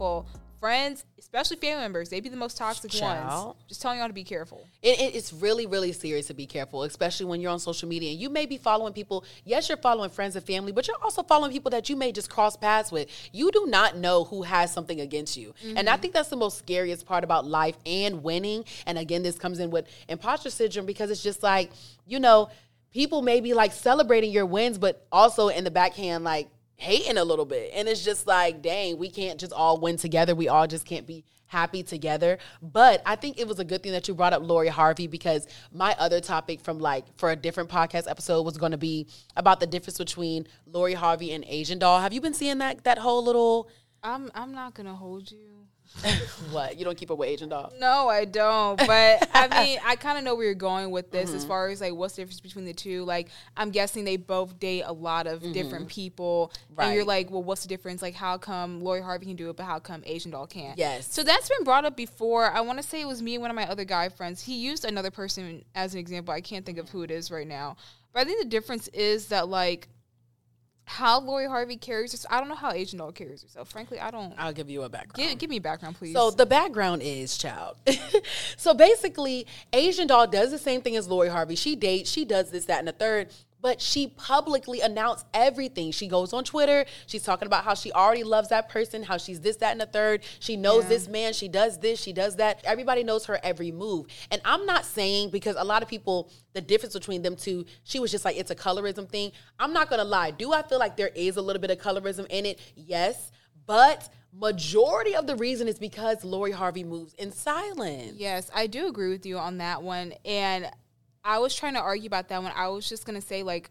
know who's preying on downfall. Friends, especially family members, they be the most toxic Child. ones. Just telling y'all to be careful. It, it- it's really, really serious to be careful, especially when you're on social media. And you may be following people. Yes, you're following friends and family, but you're also following people that you may just cross paths with. You do not know who has something against you. And I mm-hmm. think that's the most scariest part about life and winning. And again, this comes in with imposter syndrome because it's just like, you know, people may be like celebrating your wins, but also in the backhand, like, hating a little bit. And it's just like, dang, we can't just all win together. We all just can't be happy together. But I think it was a good thing that you brought up Lori Harvey because my other topic from like for a different podcast episode was going to be about the difference between Lori Harvey and Asian Doll. Have you been seeing that that whole little I'm I'm not gonna hold you. what? You don't keep a with Asian Doll? No, I don't. But I mean, I kind of know where you're going with this Mm-hmm. as far as like what's the difference between the two. Like, I'm guessing they both date a lot of different people, and you're Mm-hmm. Like, well, what's the difference? Like, how come Lori Harvey can do it, but how come Asian Doll can't? Yes. So that's been brought up before. I want to say it was me and one of my other guy friends. He used another person as an example. I can't think of who it is right now, but I think the difference is that like. How Lori Harvey carries herself. I don't know how Asian Doll carries herself. Frankly, I don't. I'll give you a background. Give, give me a background, please. So the background is child. so basically, Asian doll does the same thing as Lori Harvey. She dates, she does this, that, and the third. But she publicly announced everything. She goes on Twitter. She's talking about how she already loves that person, how she's this, that, and the third. She knows Yeah. this man. She does this. She does that. Everybody knows her every move. And I'm not saying because a lot of people, the difference between them two, she was just like it's a colorism thing. I'm not gonna lie. Do I feel like there is a little bit of colorism in it? Yes, but majority of the reason is because Lori Harvey moves in silence. Yes, I do agree with you on that one. And I was trying to argue about that one. I was just gonna say like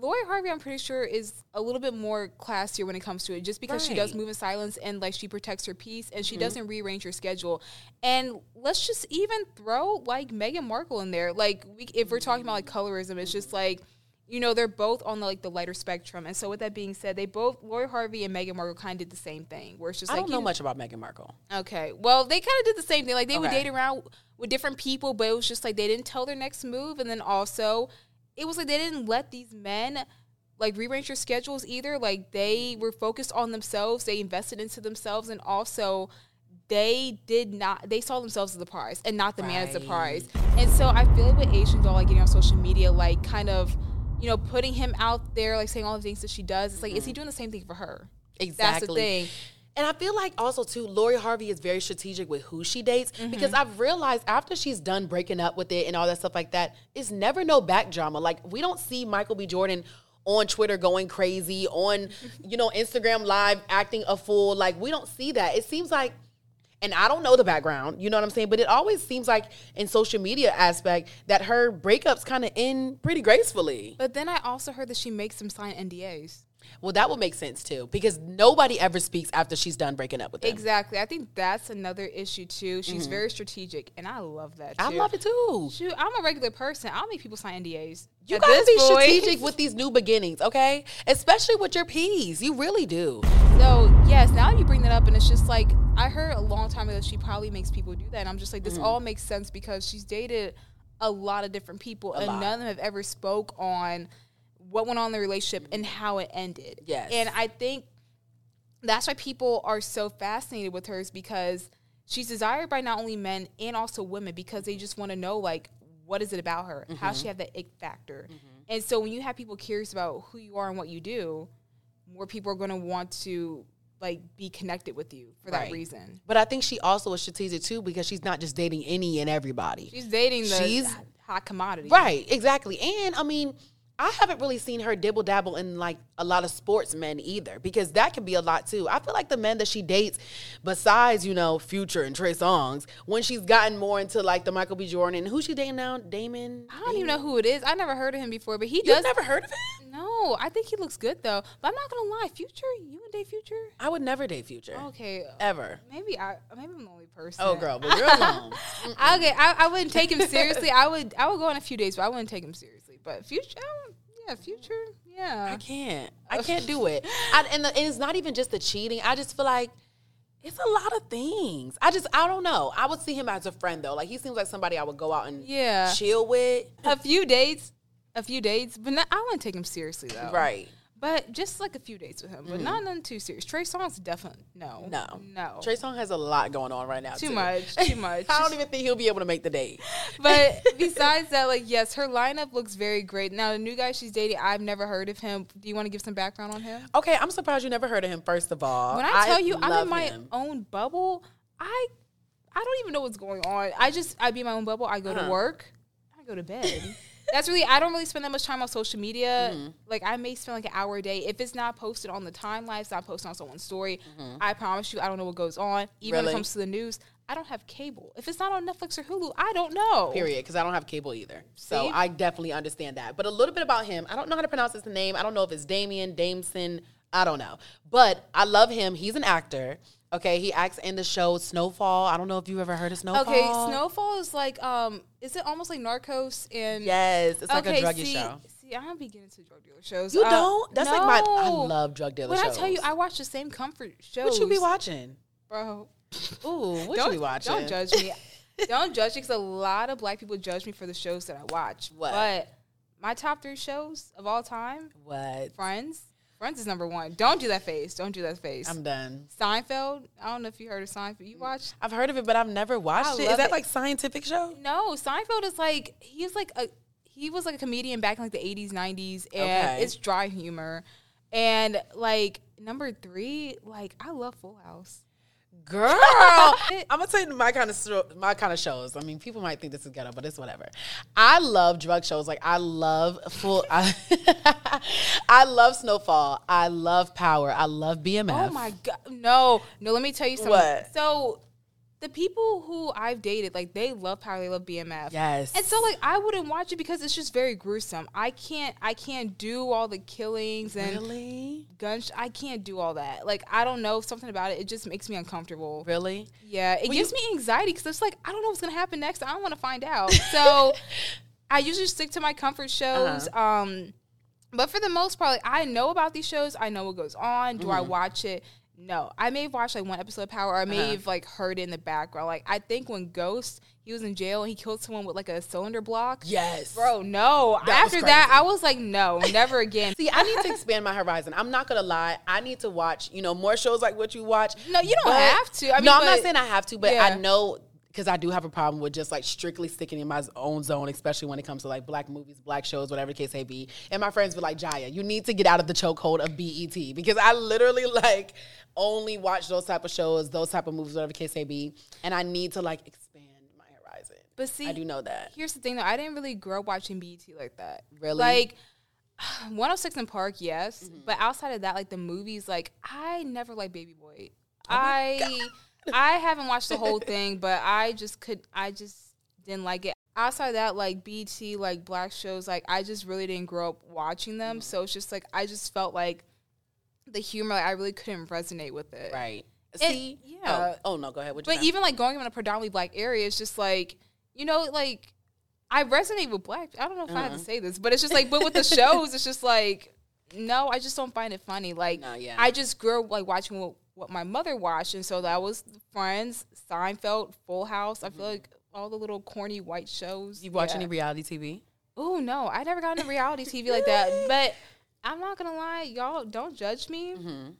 Lori Harvey, I'm pretty sure is a little bit more classier when it comes to it, just because she does move in silence and like she protects her peace and she mm-hmm. doesn't rearrange her schedule. And let's just even throw like Meghan Markle in there. Like we, if we're talking about like colorism, it's just like. You know, they're both on the, like the lighter spectrum, and so with that being said, they both Lori Harvey and Meghan Markle kind of did the same thing. Where it's just I like don't you know much about Meghan Markle. Okay. Well, they kind of did the same thing. Like they would date around with different people, but it was just like they didn't tell their next move, and then also it was like they didn't let these men like rearrange their schedules either. Like they were focused on themselves. They invested into themselves, and also they did not. They saw themselves as the prize and not the man as the prize. And so I feel like with Asian doll, like getting on social media, like kind of. You know, putting him out there, like saying all the things that she does. It's like, is he doing the same thing for her? Exactly. That's the thing. And I feel like also too, Lori Harvey is very strategic with who she dates Mm-hmm. because I've realized after she's done breaking up with it and all that stuff like that, it's never no back drama. Like we don't see Michael B. Jordan on Twitter going crazy, on you know Instagram live acting a fool. Like we don't see that. It seems like and I don't know the background, you know what I'm saying? But it always seems like in social media aspect that her breakups kind of end pretty gracefully. But then I also heard that she makes them sign NDAs. Well, that would make sense too because nobody ever speaks after she's done breaking up with them. Exactly. I think that's another issue too. She's very strategic, and I love that. Mm-hmm. I love it too. Shoot, I'm a regular person. I'll make people sign NDAs. You At gotta be strategic with these new beginnings, okay? Especially with your P's. You really do. So yes, now you bring that up, and it's just like I heard a long time ago she probably makes people do that. And I'm just like, this Mm-hmm. all makes sense because she's dated a lot of different people, and lot. none of them have ever spoke on what went on in the relationship and how it ended. Yes. and I think that's why people are so fascinated with her is because she's desired by not only men and also women because they just want to know like what is it about her how she have that ick factor and so when you have people curious about who you are and what you do more people are going to want to like be connected with you for that reason But I think she also is strategic too because she's not just dating any and everybody. she's dating the She's- hot commodity Right, exactly. And I mean, I haven't really seen her dibble dabble in like a lot of sports men either, because that can be a lot too. I feel like the men that she dates, besides you know Future and Trey Songz, when she's gotten more into like the Michael B. Jordan, who she dating now, Damon. I don't even know who it is. I never heard of him before, but he You've does. never heard of him? No, I think he looks good though. But I'm not gonna lie, Future, you and date Future? I would never date Future Okay, ever. maybe I maybe I'm the only person. Oh, girl, but you're alone. okay, I, I wouldn't take him seriously. I would I would go on a few dates, but I wouldn't take him seriously. But Future, yeah, Future, Yeah. I can't. I can't do it. I, and, the, and it's not even just the cheating. I just feel like it's a lot of things. I just I don't know. I would see him as a friend though. Like he seems like somebody I would go out and Yeah. chill with. A few dates, a few dates, but not, I wouldn't take him seriously though. Right. But just like a few dates with him, but not nothing too serious. Trey Songz definitely no, No. no, Trey Song has a lot going on right now. too too. much, too much. I don't even think he'll be able to make the date. but besides that, like yes, her lineup looks very great. Now the new guy she's dating, I've never heard of him. Do you want to give some background on him? Okay, I'm surprised you never heard of him. First of all, When I tell you I'm in my him. own bubble, I I don't even know what's going on. I just I be in my own bubble. I go Uh-huh. to work, I go to bed. That's really I don't really spend that much time on social media. Mm-hmm. Like I may spend like an hour a day. If it's not posted on the timeline, it's not posted on someone's story. I promise you, I don't know what goes on. Even when Mm-hmm. It comes to the news, I don't have cable. If it's not on Netflix or Hulu, I don't know. Period, because I don't have cable either. So See? I definitely understand that. But a little bit about him. I don't know how to pronounce his name. I don't know if it's Damien, Dameson. I don't know. But I love him. He's an actor. Okay, he acts in the show Snowfall. I don't know if you've ever heard of Snowfall. Okay, Snowfall is like um, is it almost like Narcos and Yes, it's like okay, a druggy see, show. See, I don't be getting into drug dealer shows. You Uh, don't? That's like my. I love drug dealer When shows. I tell you, I watch the same comfort shows. what you be watching? bro? Ooh, what you be watching? Don't judge me. don't judge me because a lot of black people judge me for the shows that I watch. What? But my top three shows of all time: What? Friends. Friends is number one. Don't do that face. Don't do that face. I'm done. Seinfeld. I don't know if you heard of Seinfeld. You watched? I've heard of it, but I've never watched it. Is that it. like scientific show? No, Seinfeld is like he's like a he was like a comedian back in like the eighties, nineties, and Okay. it's dry humor. And like number three, like I love Full House. Girl, I'm gonna tell you my kind of my kind of shows. I mean, people might think this is ghetto, but it's whatever. I love drug shows. Like I love full. I, I love Snowfall. I love Power. I love BMF. Oh my god, no, no. Let me tell you something. What? So the people who I've dated, like they love Power, they love BMF. Yes. And so like I wouldn't watch it because it's just very gruesome. I can't I can't do all the killings and Really, guns. I can't do all that. Like I don't know something about it. It just makes me uncomfortable. really. Yeah, it Well, gives you- me anxiety because it's like I don't know what's gonna happen next. I don't want to find out. So I usually stick to my comfort shows. Uh-huh. Um, but for the most part, like, I know about these shows. I know what goes on. Do Mm-hmm. I watch it? No, I may have watched like one episode of Power, or I may Uh-huh. have like heard it in the background. Like I think when Ghost he was in jail and he killed someone with like a cylinder block. Yes, Bro, no. That After that. I was like, no, never again. See, I need to expand my horizon. I'm not gonna lie. I need to watch, you know, more shows like what you watch. No, you don't But- have to. I mean, no, I'm not saying I have to, but Yeah. I know because I do have a problem with just like strictly sticking in my own zone, especially when it comes to like black movies, black shows, whatever the case may be. And my friends were like, Jaya, you need to get out of the chokehold of BET because I literally like only watch those type of shows, those type of movies, whatever the case may be, and I need to like expand my horizon. But see, I do know that. Here's the thing though, I didn't really grow up watching BET like that. Really? Like 106 & Park, yes. Mm-hmm. But outside of that, like the movies, like I never liked Baby Boy. Oh I I haven't watched the whole thing, but I just could I just didn't like it. Outside of that, like BET, like black shows, like I just really didn't grow up watching them. Mm-hmm. So it's just like I just felt like the humor, like, I really couldn't resonate with it. Right. It- See? yeah. Oh, oh, no, go ahead. But even like going in a predominantly black area, it's just like you know, like I resonate with black. I don't know if I have to Uh-huh. say this, but it's just like, but with the shows, it's just like, no, I just don't find it funny. Like, No, yeah. I just grew up like watching what, what my mother watched, and so that was Friends, Seinfeld, Full House. I feel like all the little corny white shows. Mm-hmm. you watch yeah. any reality TV? Oh no, I never got into reality TV like that. But I'm not gonna lie, y'all don't judge me. Mm-hmm.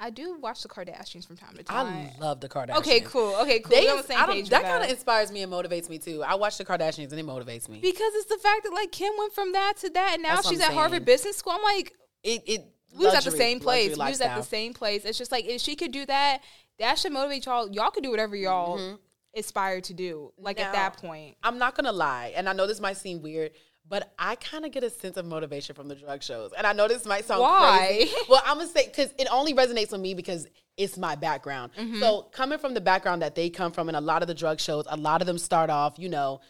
I do watch the Kardashians from time to time. I love the Kardashians. okay, cool. Okay, cool. They, on the same page. that kind of inspires me and motivates me too. I watch the Kardashians and it motivates me. Because it's the fact that like Kim went from that to that, and now That's she's at Harvard. Business School. I'm like, It, it we was at the same place. We was at the same place. It's just like if she could do that, that should motivate y'all. Y'all could do whatever y'all aspire to do. Like at that point, I'm not gonna lie, and I know this might seem weird, but I kind of get a sense of motivation from the drug shows. And I know this might sound Why? crazy. Well, I'm gonna say because it only resonates with me because it's my background. Mm-hmm. So coming from the background that they come from, and a lot of the drug shows, a lot of them start off, you know.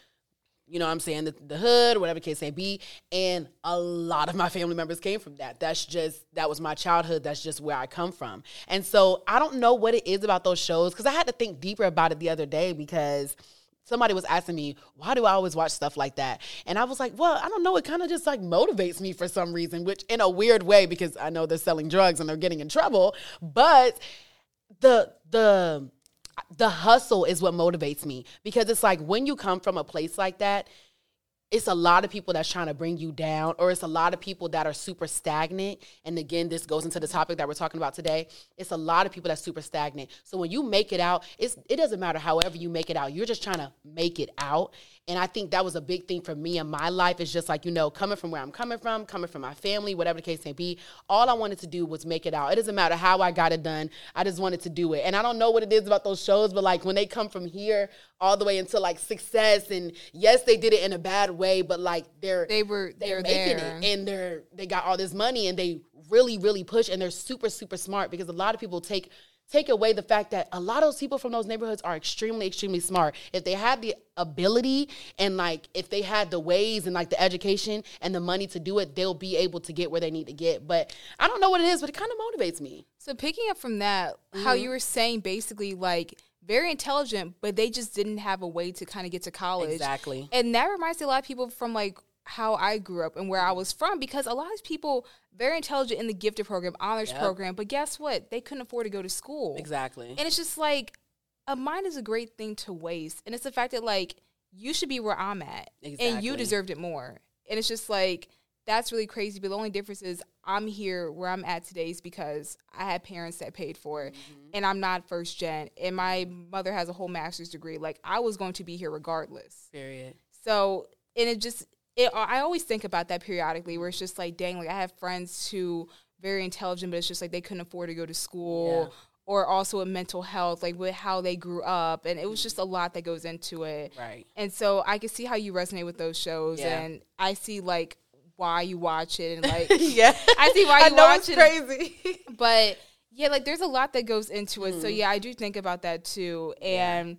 You know I'm saying? The, the hood, whatever case may be. And a lot of my family members came from that. That's just, that was my childhood. That's just where I come from. And so I don't know what it is about those shows because I had to think deeper about it the other day because somebody was asking me, why do I always watch stuff like that? And I was like, well, I don't know. It kind of just like motivates me for some reason, which in a weird way because I know they're selling drugs and they're getting in trouble. But the, the, the hustle is what motivates me because it's like when you come from a place like that, it's a lot of people that's trying to bring you down, or it's a lot of people that are super stagnant. And again, this goes into the topic that we're talking about today. It's a lot of people that's super stagnant. So when you make it out, it's it doesn't matter however you make it out. You're just trying to make it out. And I think that was a big thing for me in my life. Is just like, you know, coming from where I'm coming from, coming from my family, whatever the case may be. All I wanted to do was make it out. It doesn't matter how I got it done. I just wanted to do it. And I don't know what it is about those shows, but like when they come from here all the way into like success, and yes, they did it in a bad way, but like they're They were they're they're making there. it and they're they got all this money and they really really push and they're super super smart because a lot of people take take away the fact that a lot of those people from those neighborhoods are extremely extremely smart if they had the ability and like if they had the ways and like the education and the money to do it they'll be able to get where they need to get but i don't know what it is but it kind of motivates me So picking up from that, how Mm-hmm. you were saying basically like very intelligent, but they just didn't have a way to kind of get to college. Exactly. And that reminds me a lot of people from like how I grew up and where I was from because a lot of people very intelligent in the gifted program, honors Yep. program, but guess what? They couldn't afford to go to school. exactly And it's just like a mind is a great thing to waste. And it's the fact that like you should be where I'm at. And you deserved it more. And it's just like that's really crazy. But the only difference is I'm here where I'm at today is because I had parents that paid for it. Mm-hmm. And I'm not first gen. And my mother has a whole master's degree. Like I was going to be here regardless. period So and it just it I always think about that periodically where it's just like dang like I have friends who very intelligent but it's just like they couldn't afford to go to school Yeah. or also with mental health like with how they grew up and it was just a lot that goes into it. right And so I can see how you resonate with those shows Yeah. and I see like why you watch it and like yeah I see why i you know watch it's it. crazy But yeah, like there's a lot that goes into it. So Mm. yeah, I do think about that too. And yeah,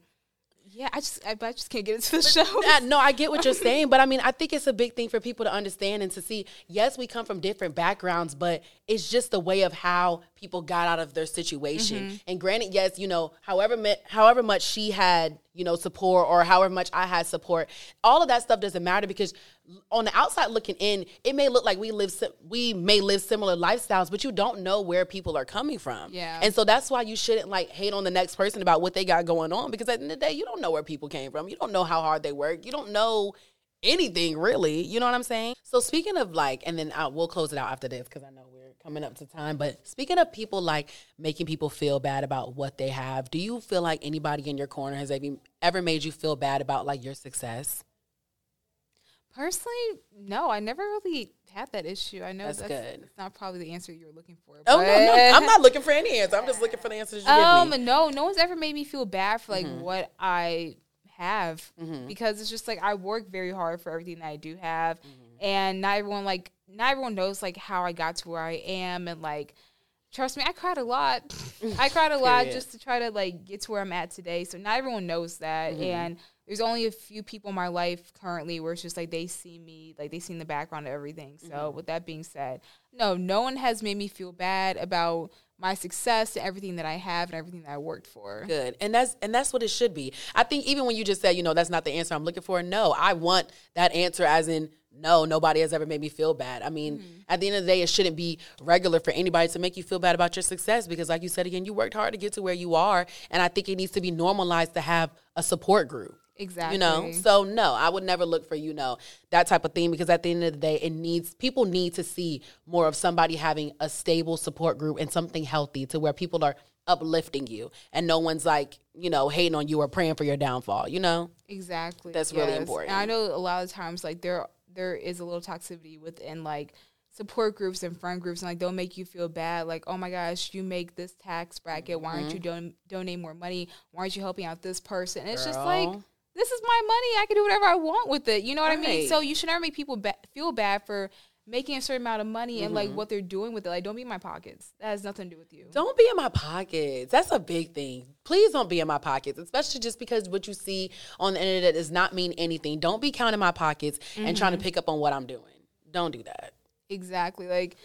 I just I, I just can't get into the show. No, I get what you're saying, but I mean, I think it's a big thing for people to understand and to see. Yes, we come from different backgrounds, but it's just the way of how people got out of their situation. Mm-hmm. And granted, yes, you know, however however much she had, you know, support or however much I had support, all of that stuff doesn't matter because on the outside looking in, it may look like we live si- we may live similar lifestyles, but you don't know where people are coming from. Yeah. And so that's why you shouldn't like hate on the next person about what they got going on because at the end of the day, you don't know where people came from. You don't know how hard they work. You don't know anything really. You know what I'm saying? So speaking of like, and then I, we'll close it out after this because I know coming up to time. But speaking of people like making people feel bad about what they have, do you feel like anybody in your corner has ever ever made you feel bad about like your success? Personally, no, I never really had that issue. I know That's that's, good. That's not probably the answer you were looking for. Oh no, no, I'm not looking for any answer. I'm just looking for the answers you Um, give me. no, no one's ever made me feel bad for Mm-hmm. like what I have because it's just like I work very hard for everything that I do have, Mm-hmm. and not everyone like not everyone knows like how I got to where I am, and like trust me, I cried a lot. I cried a lot just to try to like get to where I'm at today. So not everyone knows that, Mm-hmm. and there's only a few people in my life currently where it's just like they see me, like they see the background of everything. So Mm-hmm. with that being said, no, no one has made me feel bad about my success and everything that I have and everything that I worked for. Good. And that's and that's what it should be. I think even when you just said, you know, that's not the answer I'm looking for. No, I want that answer as in no, nobody has ever made me feel bad. I mean, mm-hmm. at the end of the day, it shouldn't be regular for anybody to make you feel bad about your success because like you said again, you worked hard to get to where you are. And I think it needs to be normalized to have a support group. Exactly. You know, so no, I would never look for you know that type of thing because at the end of the day, it needs people need to see more of somebody having a stable support group and something healthy to where people are uplifting you and no one's like you know hating on you or praying for your downfall. You know, Exactly. That's really important. And I know a lot of times like there there is a little toxicity within like support groups and friend groups and like they'll make you feel bad like oh my gosh you make this tax bracket. Why aren't you Mm-hmm. don- donate more money? Why aren't you helping out this person? And it's just like this is my money. I can do whatever I want with it. You know what I mean? So you should never make people ba- feel bad for making a certain amount of money and Mm-hmm. like what they're doing with it like don't be in my pockets that has nothing to do with you don't be in my pockets. That's a big thing. Please don't be in my pockets, especially just because what you see on the internet does not mean anything. Don't be counting my pockets and trying to pick up on what I'm doing. Don't do that. Exactly. Like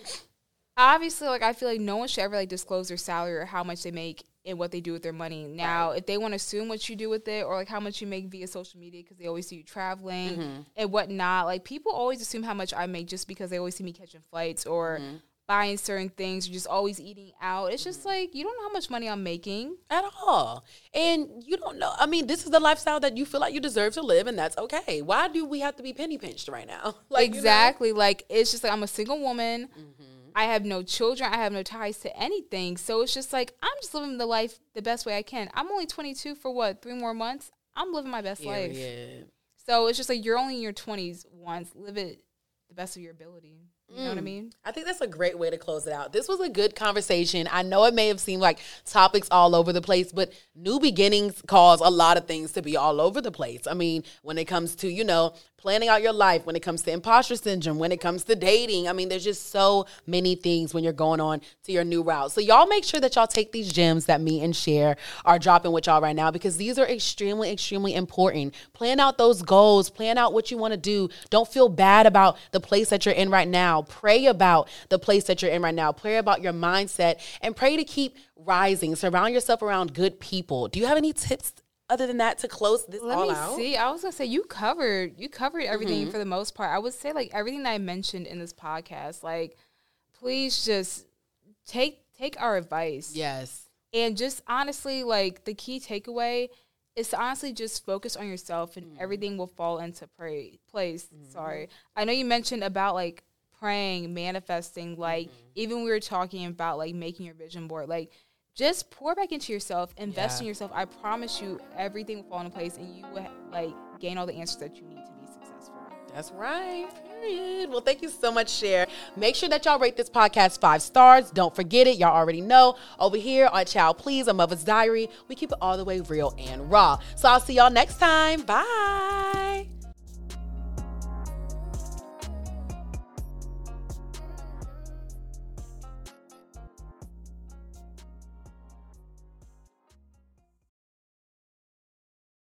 obviously like I feel like no one should ever like disclose their salary or how much they make and what they do with their money. Now, if they want to assume what you do with it or like how much you make via social media because they always see you traveling mm-hmm. and whatnot, like people always assume how much I make just because they always see me catching flights or mm-hmm. buying certain things, you're just always eating out. It's just mm-hmm. like you don't know how much money I'm making. at all. And you don't know. I mean, this is the lifestyle that you feel like you deserve to live, and that's okay. Why do we have to be penny pinched right now? Like, you know? exactly. Like it's just like I'm a single woman. I have no children. I have no ties to anything. So it's just like I'm just living the life the best way I can. I'm only 22 for what three more months. I'm living my best life. Period. So it's just like you're only in your 20s once. Live it the best of your ability. You know what I mm. mean? I think that's a great way to close it out. This was a good conversation. I know it may have seemed like topics all over the place, but new beginnings cause a lot of things to be all over the place. I mean, when it comes to, you know, planning out your life, when it comes to imposter syndrome, when it comes to dating, I mean, there's just so many things when you're going on to your new route. So, y'all make sure that y'all take these gems that me and Cher are dropping with y'all right now because these are extremely, extremely important. Plan out those goals, plan out what you want to do. Don't feel bad about the place that you're in right now. Pray about the place that you're in right now. Pray about your mindset and pray to keep rising. Surround yourself around good people. Do you have any tips other than that to close this Let all me out? see. I was gonna say you covered you covered everything Mm-hmm. for the most part. I would say like everything that I mentioned in this podcast. Like, please just take take our advice. Yes. And just honestly, like the key takeaway is to honestly just focus on yourself and mm-hmm. everything will fall into pray, place. Mm-hmm. Sorry. I know you mentioned about like praying, manifesting, like mm-hmm. even we were talking about like making your vision board. Like just pour back into yourself, invest Yeah. in yourself. I promise you everything will fall into place and you will like gain all the answers that you need to be successful. That's right. Period. Well, thank you so much, Cher. Make sure that y'all rate this podcast five stars. Don't forget it. Y'all already know. Over here on Child Please, a Mother's Diary, we keep it all the way real and raw. So I'll see y'all next time. Bye.